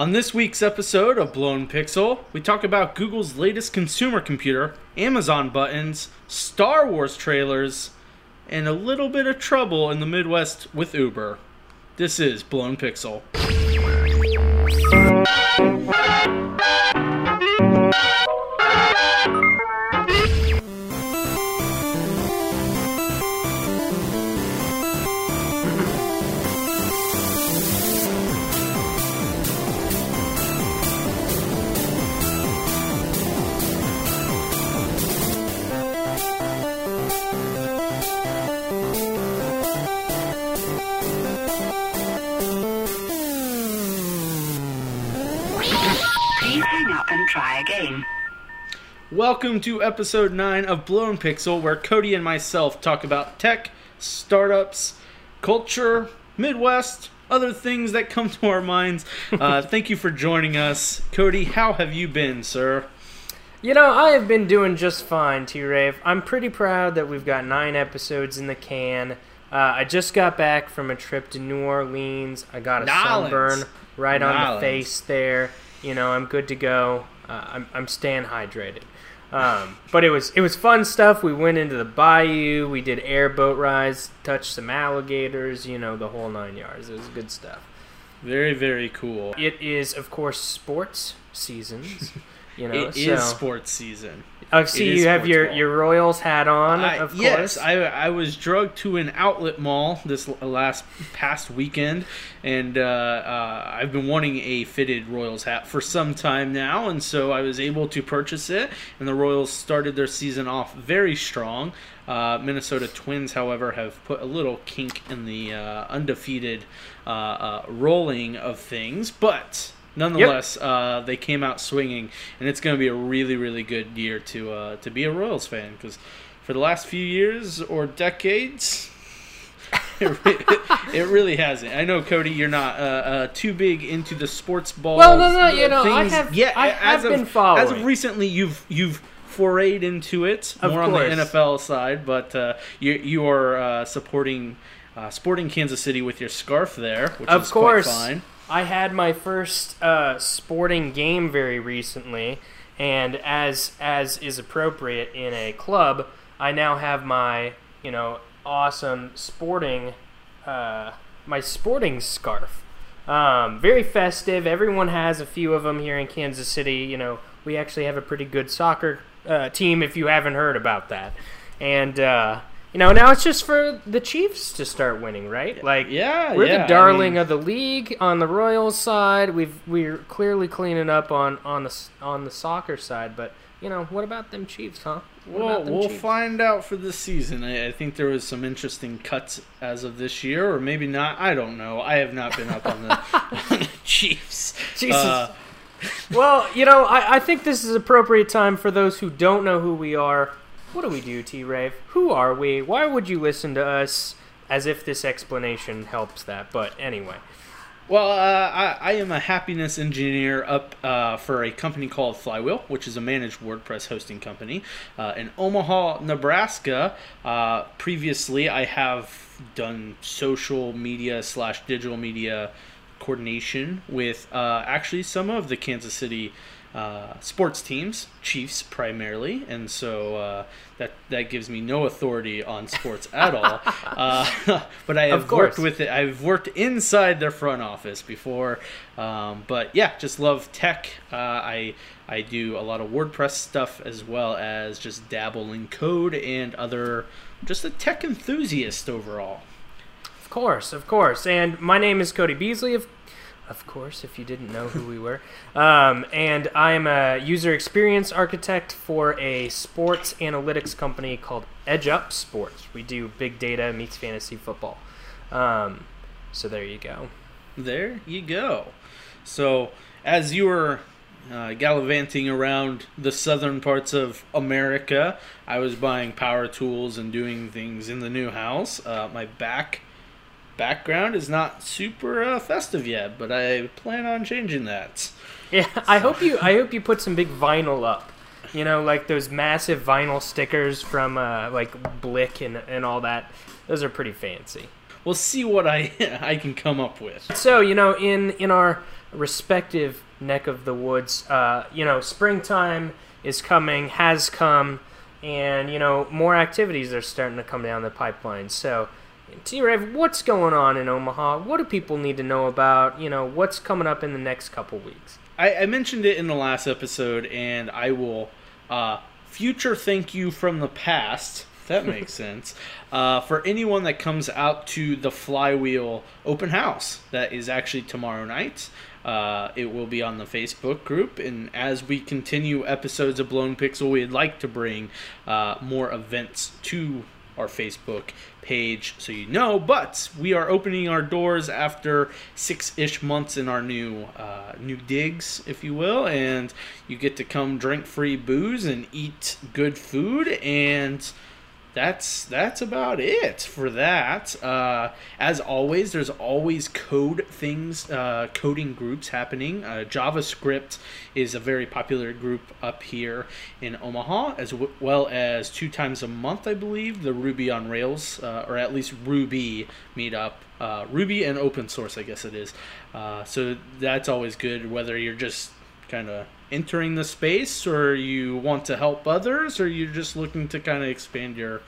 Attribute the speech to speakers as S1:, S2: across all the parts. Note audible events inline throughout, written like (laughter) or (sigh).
S1: On this week's episode of Blown Pixel, we talk about Google's latest consumer computer, Amazon buttons, Star Wars trailers, and a little bit of trouble in the Midwest with Uber. This is Blown Pixel.
S2: Again.
S1: Welcome to episode 9 of Blown Pixel, where Cody and myself talk about tech, startups, culture, Midwest, other things that come to our minds. Uh, (laughs) thank you for joining us. Cody, how have you been, sir?
S3: You know, I have been doing just fine, T Rave. I'm pretty proud that we've got nine episodes in the can. Uh, I just got back from a trip to New Orleans. I got a
S1: Nolans.
S3: sunburn right on the face there. You know, I'm good to go. Uh, I'm, I'm staying hydrated. Um, but it was it was fun stuff. We went into the bayou. We did airboat rides, touched some alligators. You know, the whole nine yards. It was good stuff.
S1: Very, very cool.
S3: It is, of course, sports seasons. You (laughs) know,
S1: It is
S3: so-
S1: sports season.
S3: I see you have your,
S1: ball.
S3: your Royals hat on,
S1: I-
S3: of
S1: yes,
S3: course.
S1: I, I was drugged to an outlet mall this last past weekend, and uh, uh, I've been wanting a fitted Royals hat for some time now, and so I was able to purchase it. And the Royals started their season off very strong. Uh, Minnesota Twins, however, have put a little kink in the uh, undefeated uh, uh, rolling of things, but. Nonetheless, uh, they came out swinging, and it's going to be a really, really good year to uh, to be a Royals fan because for the last few years or decades, (laughs) it, re- it really hasn't. I know, Cody, you're not uh, uh, too big into the sports ball.
S3: Well, no, no, you know, I have-
S1: Yeah,
S3: I have
S1: of,
S3: been
S1: As of recently, you've you've forayed into it
S3: Of
S1: more on the. NFL side, but uh, you you are uh, supporting. Uh, sporting Kansas City with your scarf there, which
S3: of
S1: is
S3: course,
S1: quite fine.
S3: I had my first uh, sporting game very recently, and as as is appropriate in a club, I now have my you know awesome sporting uh, my sporting scarf. Um, very festive. Everyone has a few of them here in Kansas City. You know, we actually have a pretty good soccer uh, team. If you haven't heard about that, and uh, you know now it's just for the Chiefs to start winning, right? Like,
S1: Yeah,
S3: we're
S1: yeah,
S3: the
S1: I
S3: darling
S1: mean-
S3: of the league on the Royals side. We've we're clearly cleaning up on on the on the soccer side, but you know what about them Chiefs, huh? What
S1: Well, we'll
S3: Chiefs?
S1: find out for this season. I, I think there was some interesting cuts as of this year, or maybe not. I don't know. I have not been up on the, on (laughs) the Chiefs.
S3: Jesus.
S1: Uh,
S3: Well, you know, I, I think this is appropriate time for those who don't know who we are. What do we do, T Rave? Who are we? Why would you listen to us? As if this explanation helps that. But anyway,
S1: well, uh, I, I am a happiness engineer up uh, for a company called Flywheel, which is a managed WordPress hosting company uh, in Omaha, Nebraska. Uh, previously, I have done social media slash digital media coordination with uh, actually some of the Kansas City uh, sports teams, Chiefs primarily, and so uh, that that gives me no authority on sports at all. (laughs) uh, (laughs) but I have worked with it. I've worked inside their front office before, um, but yeah, just love tech. Uh, I I do a lot of WordPress stuff as well as just dabble in code and other. Just a tech enthusiast overall.
S3: of course, of course. And my name is Cody Beasley. Of, of course, if you didn't know who we were. (laughs) Um, and I am a user experience architect for a sports analytics company called Edge Up Sports. We do big data meets fantasy football. Um, so there you go.
S1: There you go. So, as you were uh, gallivanting around the southern parts of America, I was buying power tools and doing things in the new house. Uh, my back background is not super uh, festive yet, but I plan on changing that.
S3: Yeah, I hope you. I hope you put some big vinyl up. You know, like those massive vinyl stickers from uh, like Blick and and all that. Those are pretty fancy.
S1: We'll see what I (laughs) I can come up with.
S3: So you know, in in our respective neck of the woods. Uh, you know, springtime is coming, has come, and you know more activities are starting to come down the pipeline. So, T Rev, what's going on in Omaha? What do people need to know about? You know, what's coming up in the next couple weeks?
S1: I, I mentioned it in the last episode, and I will uh, future thank you from the past. That (laughs) makes sense. Uh, for anyone that comes out to the Flywheel open house, that is actually tomorrow night. Uh, it will be on the Facebook group, and as we continue episodes of Blown Pixel, we'd like to bring uh, more events to our Facebook page so you know. But we are opening our doors after six ish months in our new uh, new digs, if you will, and you get to come drink free booze and eat good food and that's that's about it for that. Uh, as always, there's always code things, uh, coding groups happening. Uh, JavaScript is a very popular group up here in Omaha, as w- well as two times a month, I believe, the Ruby on Rails, uh, or at least Ruby meetup. Uh, Ruby and open source, I guess it is. Uh, so that's always good, whether you're just kind of entering the space or you want to help others or you're just looking to kind of expand your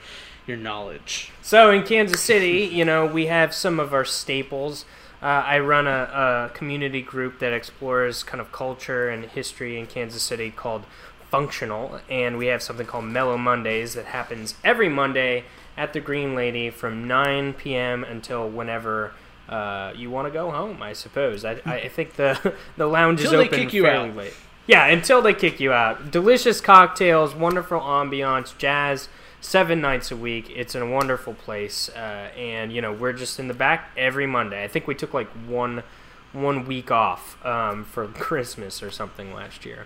S1: your knowledge
S3: So in Kansas City, (laughs) you know, we have some of our staples. Uh, I run a, a community group that explores kind of culture and history in Kansas City called Functional, and we have something called Mellow Mondays that happens every Monday at the Green Lady from 9 p.m. until whenever uh, you want to go home. I suppose. I, I think the (laughs) the lounge is
S1: Till they
S3: open
S1: kick you
S3: fairly
S1: out.
S3: late. Yeah, until they kick you out. Delicious cocktails, wonderful ambiance, jazz, seven nights a week. It's a wonderful place, uh, and you know we're just in the back every Monday. I think we took like one one week off um, for (laughs) Christmas or something last year.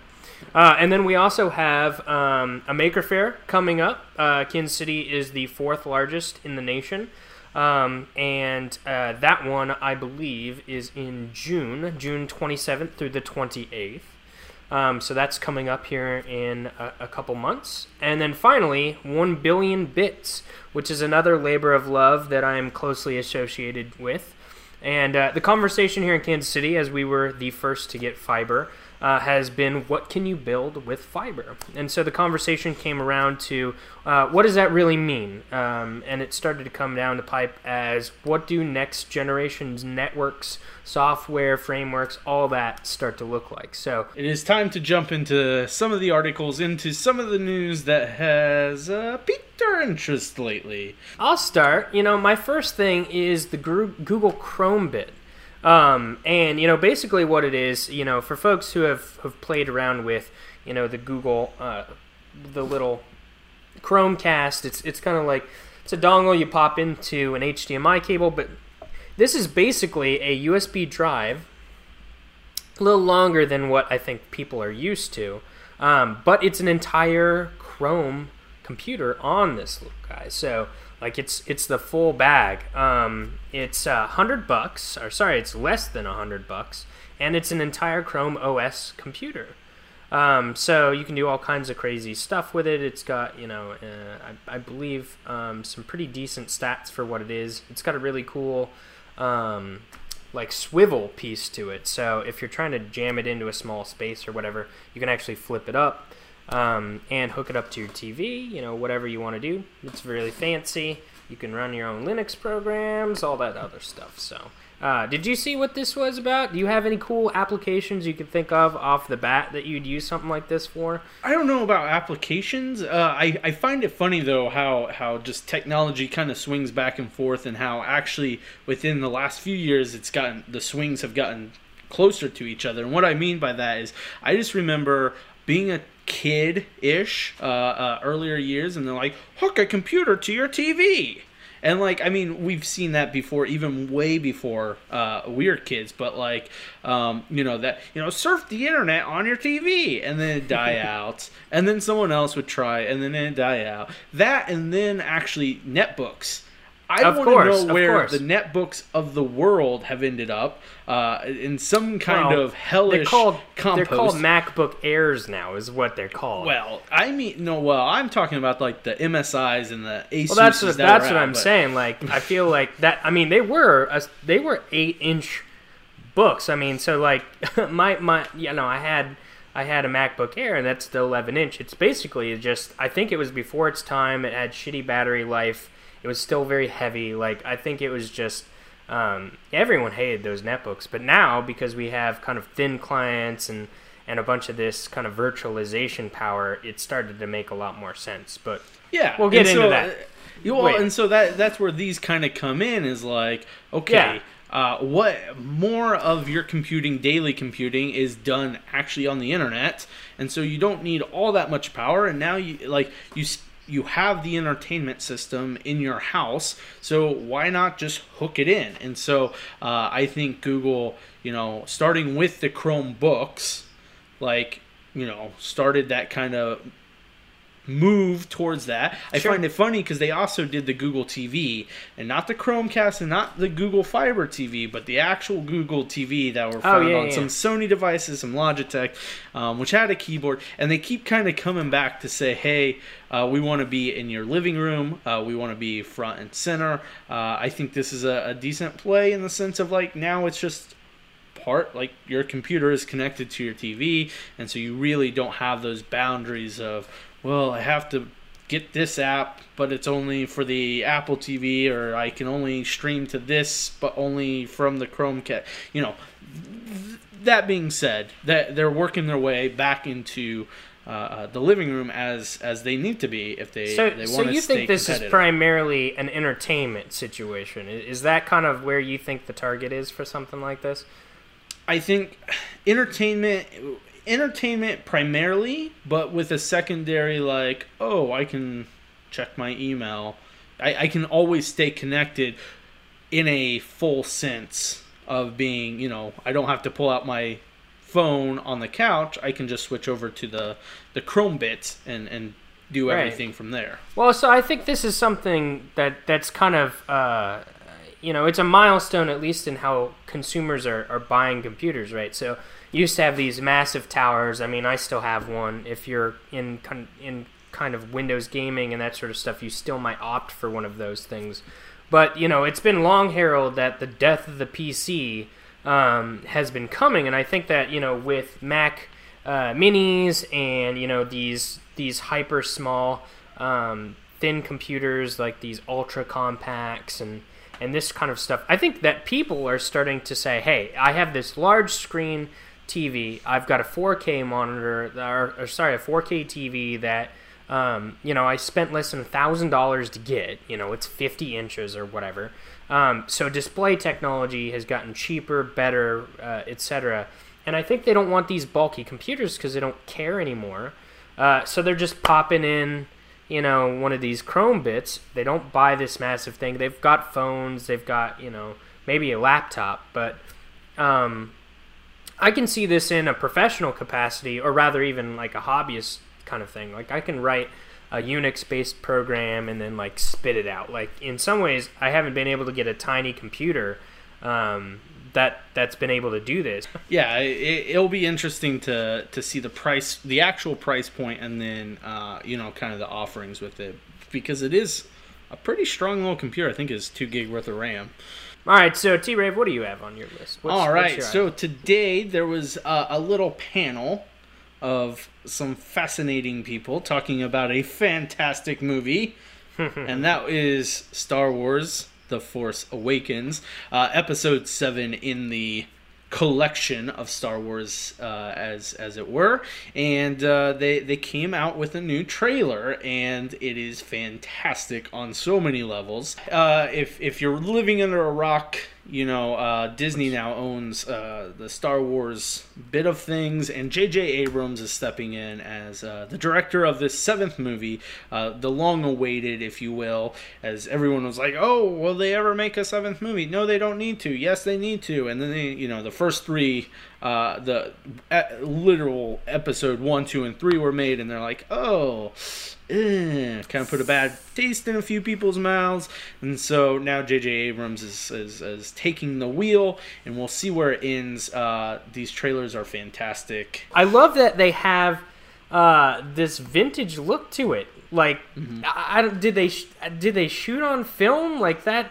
S3: Uh, and then we also have um, a Maker Faire coming up. Uh, Kansas City is the fourth largest in the nation. Um, and uh, that one, I believe, is in June, June 27th through the 28th. Um, so that's coming up here in a, a couple months. And then finally, 1 billion bits, which is another labor of love that I am closely associated with. And uh, the conversation here in Kansas City, as we were the first to get fiber, uh, has been what can you build with fiber? And so the conversation came around to uh, what does that really mean? Um, and it started to come down the pipe as what do next generation's networks, software, frameworks, all that start to look like? So
S1: it is time to jump into some of the articles into some of the news that has uh, piqued our interest lately
S3: I'll start. You know, my first thing is the Google Chromebit. Um, and, you know, basically what it is, you know, for folks who have, have played around with, you know, the Google, uh, the little Chromecast, it's, it's kind of like, it's a dongle you pop into an HDMI cable, but this is basically a USB drive, a little longer than what I think people are used to. Um, but it's an entire Chrome computer on this little guy. So like it's it's the full bag. Um, it's a hundred bucks, or sorry, it's less than a hundred bucks, and it's an entire Chrome OS computer. Um, so you can do all kinds of crazy stuff with it. It's got you know uh, I, I believe um, some pretty decent stats for what it is. It's got a really cool um, like swivel piece to it. So if you're trying to jam it into a small space or whatever, you can actually flip it up um, and hook it up to your TV. You know, whatever you want to do. It's really fancy. You can run your own Linux programs, all that other stuff. So, uh, did you see what this was about? Do you have any cool applications you could think of off the bat that you'd use something like this for?
S1: I don't know about applications. Uh, I I find it funny though how how just technology kind of swings back and forth, and how actually within the last few years it's gotten the swings have gotten closer to each other. And what I mean by that is I just remember being a kid ish uh, uh, earlier years, and they're like hook a computer to your TV. And like, I mean, we've seen that before, even way before uh, we were kids. But like, um, you know that you know, surf the internet on your TV, and then it die (laughs) out, and then someone else would try, and then it die out. That, and then actually netbooks. I want to know where the netbooks of the world have ended up uh, in some kind
S3: Well,
S1: of hellish
S3: They're called
S1: compost.
S3: they're called MacBook Airs now, is what they're called.
S1: well, I mean, no. Well, I'm talking about like the MSIs and the Asus.
S3: Well, that's what,
S1: that
S3: that's what
S1: out,
S3: I'm
S1: but-
S3: saying. Like, I feel like that. I mean, they were a, they were eight inch books. I mean, so like (laughs) my my you know I had I had a MacBook Air and that's the 11 inch. It's basically just I think it was before its time. It had shitty battery life. It was still very heavy. Like I think it was just um, everyone hated those netbooks. But now because we have kind of thin clients and and a bunch of this kind of virtualization power, it started to make a lot more sense. But
S1: Yeah,
S3: We'll get into
S1: so,
S3: that.
S1: uh, you all,
S3: Wait.
S1: and so that that's where these kind of come in is like, okay,
S3: Yeah.
S1: uh, what more of your computing, daily computing, is done actually on the internet, and so you don't need all that much power, and now you like you. You have the entertainment system in your house, so why not just hook it in? And so uh, I think Google, you know, starting with the Chromebooks, like you know, started that kind of move towards that. I
S3: Sure.
S1: find it funny because they also did the Google TV and not the Chromecast and not the Google Fiber TV, but the actual Google TV that were found
S3: Oh, yeah,
S1: on
S3: yeah.
S1: some Sony devices, some Logitech, um, which had a keyboard. And they keep kind of coming back to say, hey, uh, we want to be in your living room. Uh, we want to be front and center. Uh, I think this is a, a decent play in the sense of like now it's just part like your computer is connected to your TV and so you really don't have those boundaries of well I have to get this app but it's only for the Apple TV or I can only stream to this but only from the Chromecast you know th- that being said that they're working their way back into uh, uh, the living room as as they need to be if they
S3: so
S1: they
S3: so
S1: want to
S3: you think this is primarily an entertainment situation? Is that kind of where you think the target is for something like this?
S1: I think entertainment entertainment primarily, but with a secondary like, oh, I can check my email. I, I can always stay connected in a full sense of being, you know, I don't have to pull out my phone on the couch. I can just switch over to the the Chromebits and and do
S3: Right.
S1: everything from there.
S3: Well, so I think this is something that that's kind of uh, you know it's a milestone at least in how consumers are, are buying computers, right? So used to have these massive towers. I mean, I still have one. If you're in in kind of Windows gaming and that sort of stuff, you still might opt for one of those things. But you know, it's been long heralded that the death of the PC um, has been coming, and I think that you know with Mac uh, Minis and you know these these hyper small um, thin computers like these ultra compacts and and this kind of stuff. I think that people are starting to say, "Hey, I have this large screen TV. I've got a 4K monitor, or, or sorry, a 4K TV that." Um, you know, I spent less than a thousand dollars to get. You know, it's 50 inches or whatever. Um, so display technology has gotten cheaper, better, uh, etc. And I think they don't want these bulky computers because they don't care anymore. Uh, so they're just popping in, you know, one of these Chromebits. They don't buy this massive thing. They've got phones. They've got, you know, maybe a laptop, but um, I can see this in a professional capacity, or rather, even like a hobbyist kind of thing. Like I can write a Unix-based program and then like spit it out. Like in some ways, I haven't been able to get a tiny computer um, that that's been able to do this.
S1: Yeah, it, it'll be interesting to to see the price, the actual price point, and then uh, you know, kind of the offerings with it, because it is a pretty strong little computer. I think it's two gig worth of RAM.
S3: All right, so T Rave, what do you have on your list? What's,
S1: All
S3: your
S1: so
S3: item?
S1: today there was uh, a little panel of some fascinating people talking about a fantastic movie, (laughs) and that is Star Wars: The Force Awakens, uh, Episode Seven in the collection of Star Wars, uh, as as it were, and uh, they they came out with a new trailer, and it is fantastic on so many levels. Uh, if if you're living under a rock, you know uh, Disney now owns uh, the Star Wars bit of things, and J.J. Abrams is stepping in as uh, the director of this seventh movie, uh, the long-awaited, if you will, as everyone was like, "Oh, will they ever make a seventh movie?" No, they don't need to. Yes, they need to. And then they, you know, the first three, uh, the literal episode one, two, and three were made, and they're like, "Oh." Eh, kind of put a bad taste in a few people's mouths, and so now J.J. Abrams is, is, is taking the wheel, and we'll see where it ends. Uh, these trailers are fantastic.
S3: I love that they have uh, this vintage look to it. Like, I, I did they sh- did they shoot on film like that?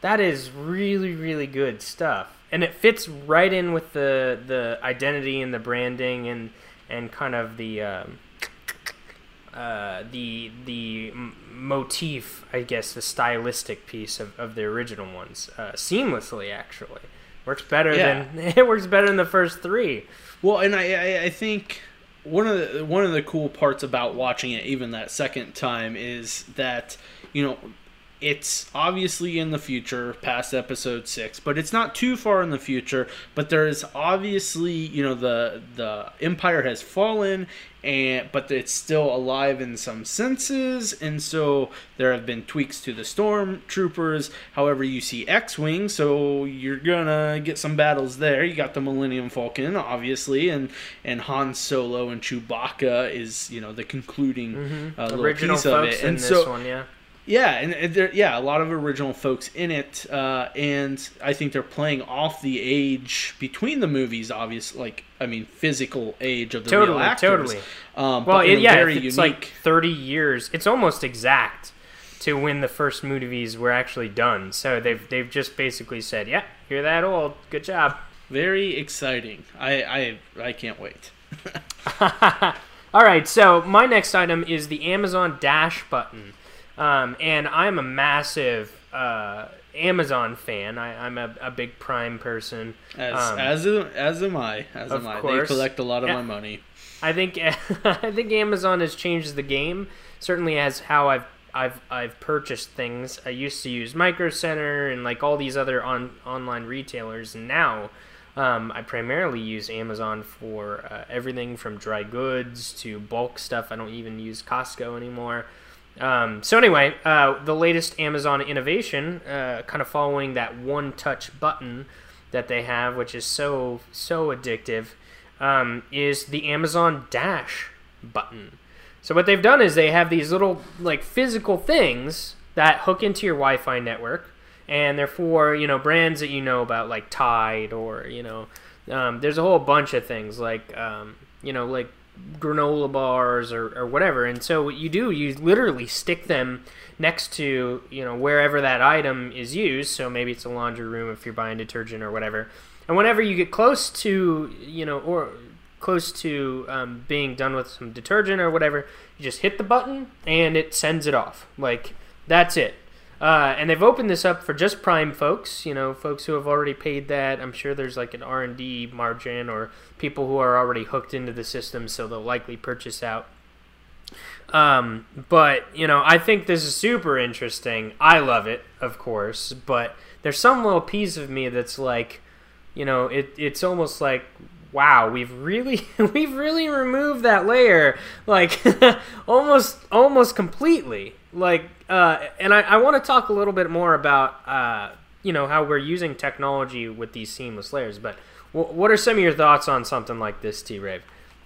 S3: That is really really good stuff. and it fits right in with the the identity and the branding and and kind of the um, uh, the the m- motif, I guess, the stylistic piece of, of the original ones uh, seamlessly. Actually, works better
S1: Yeah.
S3: than (laughs) it works better than the first three.
S1: Well, and I, I, I think one of the one of the cool parts about watching it even that second time is that you know it's obviously in the future past episode 6 but it's not too far in the future but there is obviously you know the the empire has fallen and but it's still alive in some senses and so there have been tweaks to the stormtroopers. However you see x-wing so you're gonna get some battles there. You got the millennium falcon obviously and and han solo and chewbacca is you know the concluding uh, little
S3: Original
S1: piece of it.
S3: in
S1: and
S3: this
S1: so
S3: one, yeah.
S1: Yeah, and there, yeah, a lot of original folks in it, uh, and I think they're playing off the age between the movies. Obviously, like I mean, physical age of the
S3: Totally,
S1: real actors.
S3: totally.
S1: Um,
S3: Well,
S1: but in
S3: it, yeah,
S1: very
S3: it's
S1: unique.
S3: like 30 years. It's almost exact to when the first movies were actually done. So they've they've just basically said, "Yeah, you're that old. Good job."
S1: very exciting. I I I can't wait. (laughs) (laughs)
S3: All right, so my next item is the Amazon Dash button, um, and I'm a massive uh, Amazon fan. I, I'm a, a big Prime person.
S1: As
S3: Um,
S1: as am- as am I. As am I.
S3: course.
S1: They collect a lot of
S3: Yeah.
S1: my money.
S3: I think (laughs) I think Amazon has changed the game. Certainly as how I've I've I've purchased things. I used to use Micro Center and like all these other on online retailers, and now um, I primarily use Amazon for uh, everything from dry goods to bulk stuff. I don't even use Costco anymore. Um, so anyway, uh, the latest Amazon innovation, uh, kind of following that one-touch button that they have, which is so so addictive, um, is the Amazon Dash button. So what they've done is they have these little like physical things that hook into your Wi-Fi network, and they're for you know brands that you know about like Tide or you know um, there's a whole bunch of things like um, you know like granola bars or, or whatever. And so what you do, you literally stick them next to you know wherever that item is used. So maybe it's a laundry room if you're buying detergent or whatever. And whenever you get close to you know or close to um, being done with some detergent or whatever, you just hit the button and it sends it off. Like that's it. Uh, and they've opened this up for just Prime folks, you know, folks who have already paid that. I'm sure there's like an R and D margin or people who are already hooked into the system, so they'll likely purchase out. Um, but you know, I think this is super interesting. I love it, of course, but there's some little piece of me that's like, you know, it it's almost like wow, we've really (laughs) we've really removed that layer like (laughs) almost almost completely. Like uh and I, I want to talk a little bit more about uh you know how we're using technology with these seamless layers, but w- what are some of your thoughts on something like this, T Rave?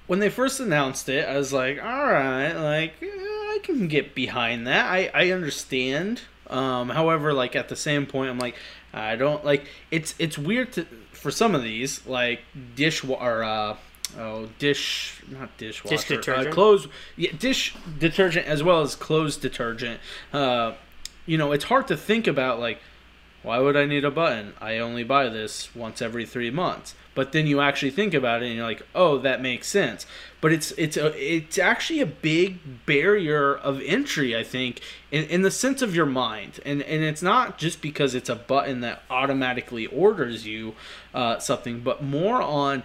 S1: when they first announced it, I was like, all right, like eh, I can get behind that. I I understand. Um, however, like at the same point, I'm like, I don't like. It's it's weird to for some of these like dish or uh, oh dish not dishwasher
S3: Dish detergent?
S1: uh, clothes yeah dish detergent as well as clothes detergent. Uh, you know, it's hard to think about like why would I need a button? I only buy this once every three months. But then you actually think about it and you're like, oh, that makes sense. But it's it's a, it's actually a big barrier of entry, I think, in, in the sense of your mind. And and it's not just because it's a button that automatically orders you uh, something, but more on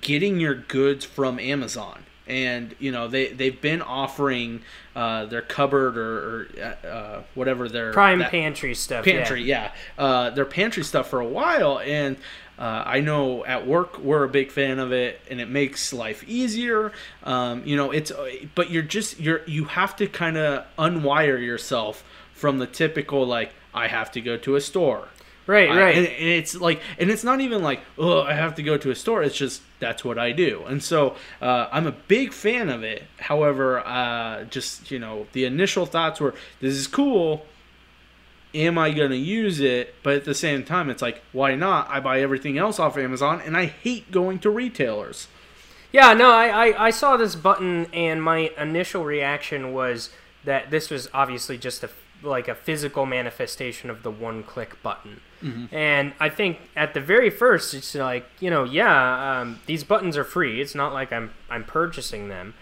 S1: getting your goods from Amazon. And you know they they've been offering uh, their cupboard or, or uh, whatever their
S3: Prime
S1: that-
S3: pantry stuff. yeah.
S1: pantry yeah, uh, their pantry stuff for a while and uh, i know at work we're a big fan of it and it makes life easier um, you know it's but you're just you're you have to kind of unwire yourself from the typical like i have to go to a store
S3: Right,
S1: I-
S3: right.
S1: and, and it's like and it's not even like oh i have to go to a store it's just that's what i do and so uh, i'm a big fan of it however uh, just you know the initial thoughts were this is cool am I going to use it? But at the same time, it's like, why not? I buy everything else off Amazon, and I hate going to retailers.
S3: Yeah, no, I, I, I saw this button and my initial reaction was that this was obviously just a like a physical manifestation of the one click button. And I think at the very first, it's like you know, yeah, um, these buttons are free. It's not like I'm I'm purchasing them,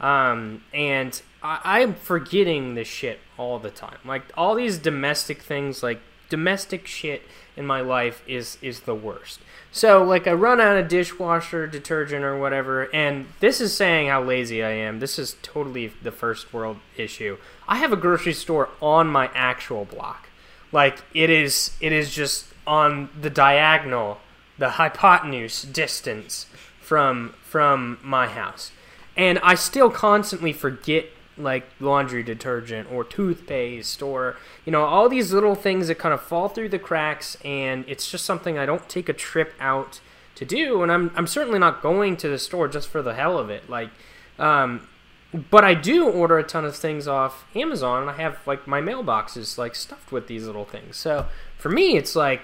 S3: um, and I, I'm forgetting this shit all the time. Like all these domestic things, like domestic shit in my life is is the worst. So like I run out of dishwasher detergent or whatever, and this is saying how lazy I am. This is totally the first world issue. I have a grocery store on my actual block. Like it is it is just on the diagonal, the hypotenuse distance from from my house. And I still constantly forget like laundry detergent or toothpaste or you know all these little things that kind of fall through the cracks and it's just something I don't take a trip out to do and I'm I'm certainly not going to the store just for the hell of it like um but I do order a ton of things off Amazon and I have like my mailbox is like stuffed with these little things. So for me it's like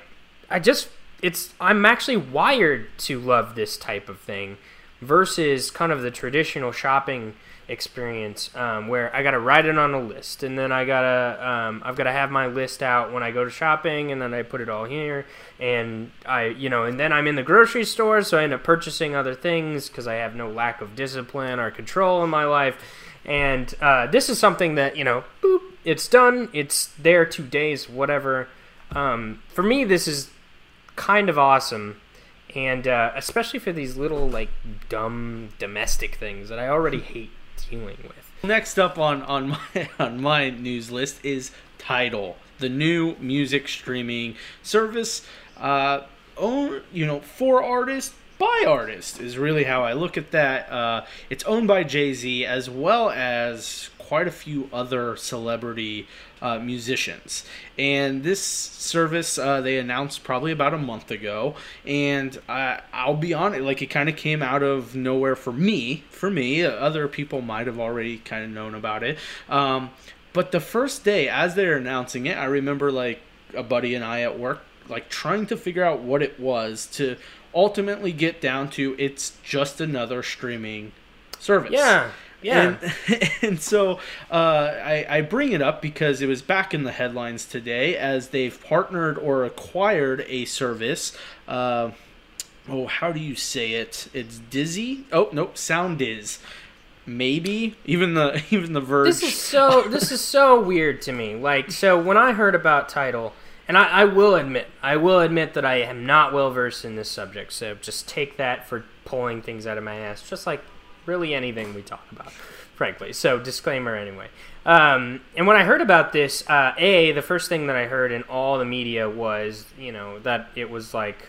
S3: I just it's I'm actually wired to love this type of thing versus kind of the traditional shopping experience um, where I gotta write it on a list and then I gotta um, I've gotta have my list out when I go to shopping and then I put it all here and I you know and then I'm in the grocery store so I end up purchasing other things because I have no lack of discipline or control in my life. And uh, this is something that you know boop it's done it's there two days whatever. Um, for me this is kind of awesome and uh, especially for these little like dumb domestic things that I already hate dealing with.
S1: Next up on on (laughs) my on my news list is Tidal, the new music streaming service. Uh, own you know for artists by artists is really how I look at that. Uh, it's owned by Jay Z as well as quite a few other celebrity uh, musicians. And this service uh, they announced probably about a month ago, and I, I'll be honest, like it kind of came out of nowhere for me. For me, other people might have already kind of known about it. Um, but the first day, as they're announcing it, I remember like a buddy and I at work, like trying to figure out what it was to ultimately get down to it's just another streaming service.
S3: Yeah, yeah.
S1: And, (laughs) and so uh, I, I bring it up because it was back in the headlines today as they've partnered or acquired a service. Uh, oh, how do you say it? It's Dizzy. Oh, nope, Sound Diz. Maybe even the (laughs) even the Verge.
S3: This is so this is so weird to me. Like so when I heard about Tidal, and I, I will admit, I will admit that I am not well versed in this subject. So just take that for pulling things out of my ass, just like really anything we talk about, frankly. So disclaimer anyway. Um, and when I heard about this, uh, a the first thing that I heard in all the media was you know that it was like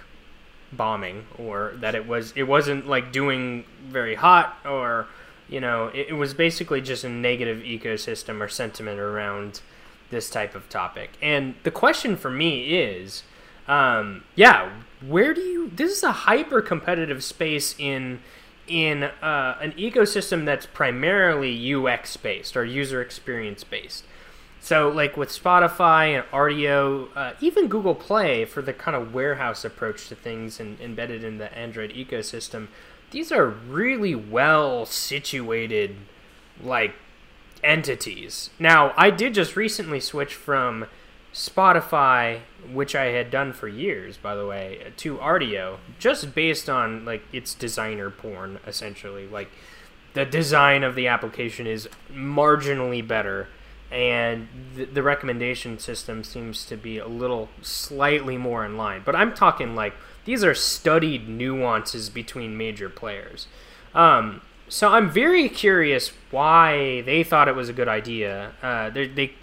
S3: bombing or that it was it wasn't like doing very hot or you know it, it was basically just a negative ecosystem or sentiment around this type of topic and the question for me is um, yeah where do you this is a hyper competitive space in in uh, an ecosystem that's primarily ux based or user experience based so, like with Spotify and Rdio, uh, even Google Play for the kind of warehouse approach to things and embedded in the Android ecosystem, these are really well situated, like entities. Now, I did just recently switch from Spotify, which I had done for years, by the way, to Rdio, just based on like its designer porn, essentially. Like the design of the application is marginally better and the, the recommendation system seems to be a little slightly more in line. But I'm talking like these are studied nuances between major players. Um, so I'm very curious why they thought it was a good idea. Uh, they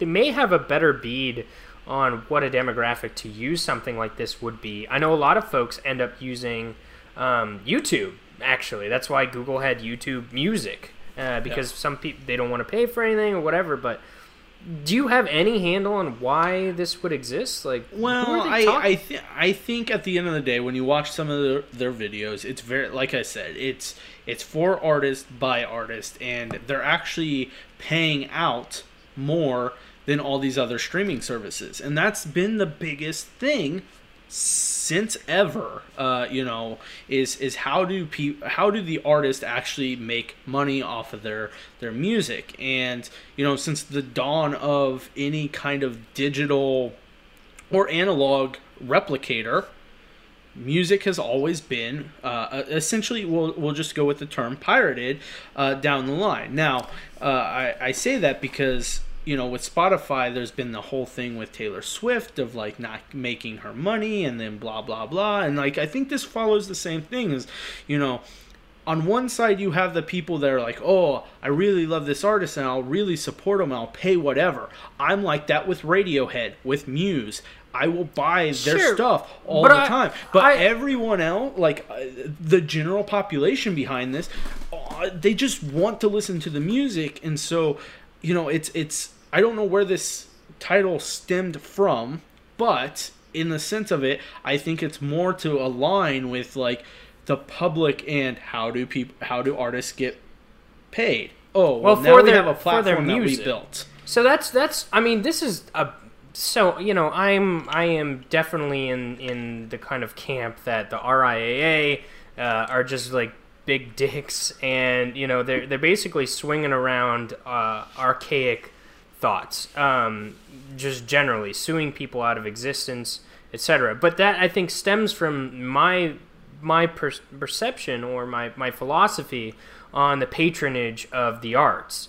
S3: they may have a better bead on what a demographic to use something like this would be. I know a lot of folks end up using um, YouTube. Actually, that's why Google had YouTube Music uh, because some people they don't want to pay for anything or whatever. But do you have any handle on why this would exist? Like,
S1: Well, I I, th- I think at the end of the day, when you watch some of their, their videos, it's very like I said, it's it's for artist by artist, and they're actually paying out more than all these other streaming services, and that's been the biggest thing since ever uh, you know is is how do pe- how do the artists actually make money off of their their music? And you know since the dawn of any kind of digital or analog replicator music has always been uh, essentially we'll, we'll just go with the term pirated uh, down the line. Now uh, I, I say that because you know with spotify there's been the whole thing with taylor swift of like not making her money and then blah blah blah. And like i think this follows the same thing as you know on one side you have the people that are like oh i really love this artist and i'll really support them i'll pay whatever. I'm like that with radiohead with muse. I will buy their
S3: Sure,
S1: stuff all the
S3: I-
S1: time. But
S3: I-
S1: everyone else, like uh, the general population behind this, uh, they just want to listen to the music, and so you know, it's it's. I don't know where this Tidal stemmed from, but in the sense of it, I think it's more to align with like the public and how do people, how do artists get paid? Oh, well,
S3: Well,
S1: now
S3: for
S1: we have a
S3: for their
S1: platform that we built.
S3: So that's that's. I mean, this is a. So you know, I'm I am definitely in in the kind of camp that the RIAA uh, are just like big dicks, and you know they're they're basically swinging around uh, archaic thoughts, um, just generally suing people out of existence, etc. But that I think stems from my my per- perception or my my philosophy on the patronage of the arts.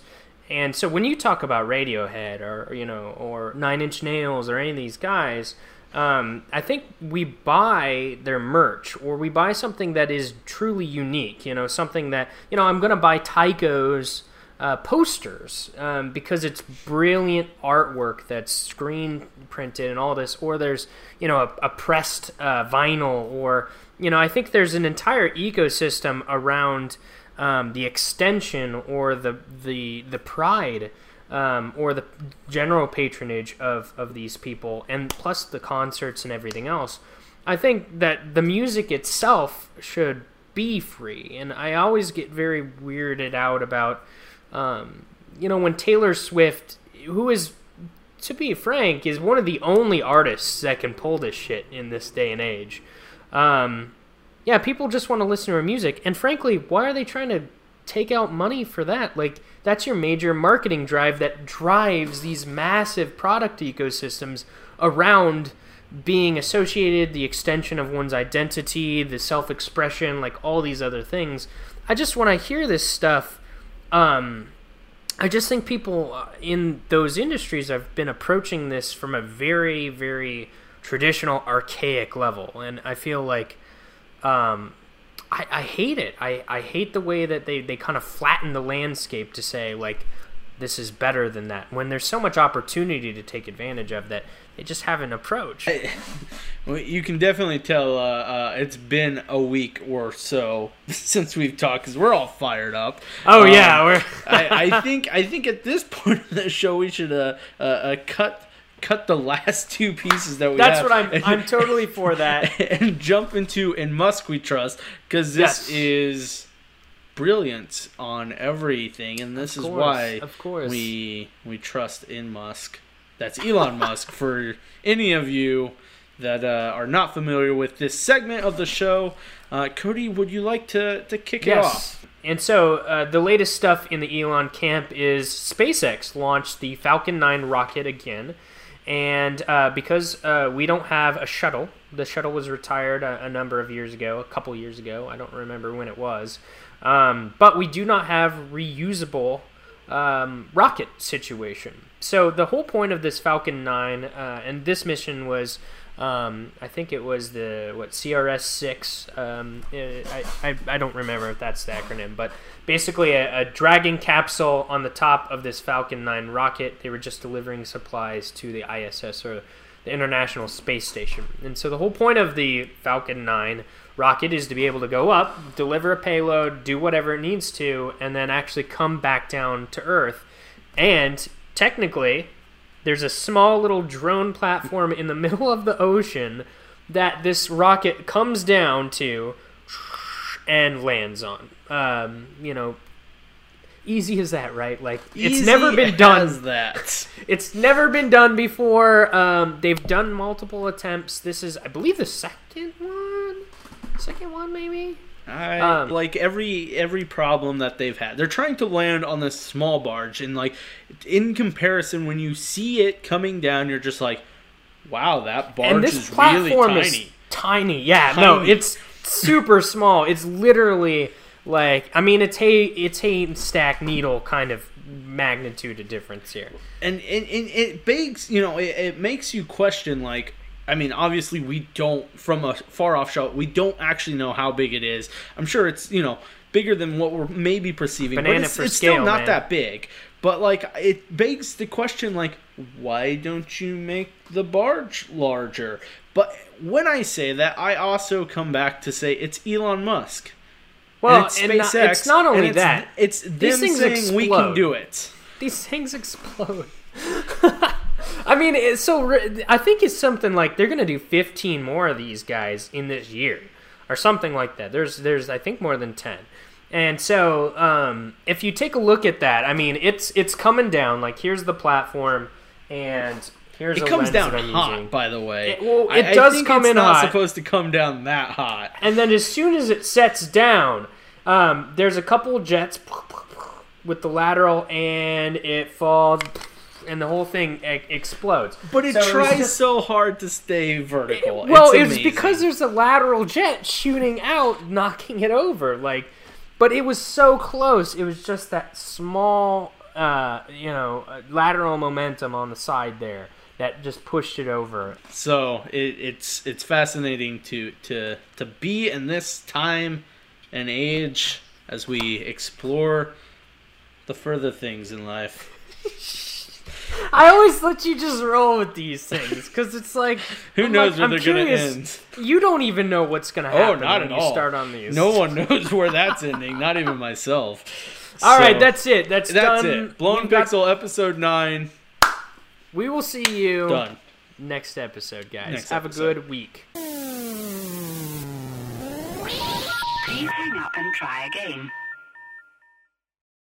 S3: And so when you talk about Radiohead or you know or Nine Inch Nails or any of these guys, um, I think we buy their merch or we buy something that is truly unique. You know, something that you know I'm gonna buy Tycho's uh, posters um, because it's brilliant artwork that's screen printed and all this, or there's you know a, a pressed uh, vinyl, or you know I think there's an entire ecosystem around um, the extension or the the the pride um, or the general patronage of of these people, and plus the concerts and everything else. I think that the music itself should be free, and I always get very weirded out about, um, you know, when Taylor Swift, who is, to be frank, is one of the only artists that can pull this shit in this day and age. Um, yeah, people just want to listen to her music, and frankly, why are they trying to take out money for that? Like, that's your major marketing drive that drives these massive product ecosystems around being associated, the extension of one's identity, the self expression, like all these other things. I just, when I hear this stuff, um, I just think people in those industries have been approaching this from a very, very traditional, archaic level. And I feel like um, I, I hate it. I, I hate the way that they, they kind of flatten the landscape to say, like, this is better than that. When there's so much opportunity to take advantage of that, they just haven't approached. (laughs)
S1: Well, you can definitely tell uh, uh, it's been a week or so (laughs) since we've talked because we're all fired up.
S3: Oh,
S1: Um,
S3: yeah, we're- (laughs)
S1: I, I think I think at this point of the show we should uh, uh, uh, cut cut the last two pieces that we
S3: That's
S1: have
S3: what I'm.
S1: and-
S3: I'm totally (laughs) for that.
S1: and jump into in Musk we trust because this
S3: Yes.
S1: is brilliant on everything and this is
S3: course,
S1: why
S3: of course.
S1: we we trust in Musk. That's Elon Musk (laughs) for any of you that uh, are not familiar with this segment of the show. Uh, Cody, would you like to, to kick it off?
S3: And so uh, the latest stuff in the Elon camp is SpaceX launched the Falcon 9 rocket again. And uh, because uh, we don't have a shuttle, the shuttle was retired a, a number of years ago, a couple years ago. I don't remember when it was. Um, but we do not have reusable um, rocket situation. So the whole point of this Falcon 9 uh, and this mission was um, I think it was the what CRS six. Um, I, I I don't remember if that's the acronym, but basically a, a Dragon capsule on the top of this Falcon Nine rocket. They were just delivering supplies to the ISS or the International Space Station. And so the whole point of the Falcon Nine rocket is to be able to go up, deliver a payload, do whatever it needs to, and then actually come back down to Earth. And technically, there's a small little drone platform in the middle of the ocean that this rocket comes down to and lands on. Um, you know, easy as that, right? Like it's never been done.
S1: that. (laughs)
S3: It's never been done before. Um, they've done multiple attempts. This is, I believe, the second one. Second one, maybe.
S1: I
S3: Um,
S1: like every every problem that they've had. They're trying to land on this small barge, and like in comparison, when you see it coming down, you're just like, "Wow, that barge
S3: and this
S1: is
S3: platform
S1: really
S3: is
S1: tiny."
S3: tiny. Yeah, no, it's super small. It's literally like, I mean, it's hay, it's hay stack needle kind of magnitude of difference here.
S1: and it, it, it begs you know it, it makes you question like i mean obviously we don't from a far off shot we don't actually know how big it is i'm sure it's you know bigger than what we're maybe perceiving
S3: Banana
S1: but it's, it's
S3: scale,
S1: still not
S3: man.
S1: that big but like it begs the question like why don't you make the barge larger but when i say that i also come back to say it's elon musk
S3: Well,
S1: and it's
S3: and
S1: SpaceX,
S3: not, it's not only
S1: it's,
S3: that.
S1: it's them
S3: things
S1: saying we can do it
S3: these things explode. (laughs) I mean, it's so I think it's something like they're gonna do 15 more of these guys in this year, or something like that. There's there's I think more than 10, and so um, if you take a look at that, I mean, it's it's coming down. Like here's the platform, and here's
S1: It comes down hot,
S3: using.
S1: by the way.
S3: It- well, it
S1: I
S3: does
S1: think
S3: come
S1: it's
S3: in
S1: not
S3: hot.
S1: supposed to come down that hot.
S3: And then as soon as it sets down, um, there's a couple jets with the lateral, and it falls, and the whole thing e- explodes.
S1: But it
S3: So
S1: tries
S3: just-
S1: so hard to stay vertical.
S3: well,
S1: it's
S3: it was because there's a lateral jet shooting out, knocking it over. Like, but it was so close. It was just that small, uh, you know, uh, lateral momentum on the side there that just pushed it over.
S1: so it, it's it's fascinating to to to be in this time and age as we explore the further things in life. (laughs)
S3: I always let you just roll with these things because it's like (laughs)
S1: Who
S3: I'm
S1: knows
S3: like,
S1: where
S3: I'm
S1: they're
S3: curious.
S1: gonna end?
S3: You don't even know what's gonna happen.
S1: Oh,
S3: happen.
S1: not
S3: when
S1: at
S3: you
S1: all.
S3: Start on these.
S1: No one (laughs) knows where that's ending. Not even myself. (laughs)
S3: All right,
S1: So,
S3: that's it. That's,
S1: that's
S3: done.
S1: it. Blown
S3: We've got-
S1: Pixel episode nine
S3: We will see you
S1: done.
S3: next episode, guys.
S1: Next
S3: Have
S1: episode.
S3: a good week.
S2: Please hang up and try again.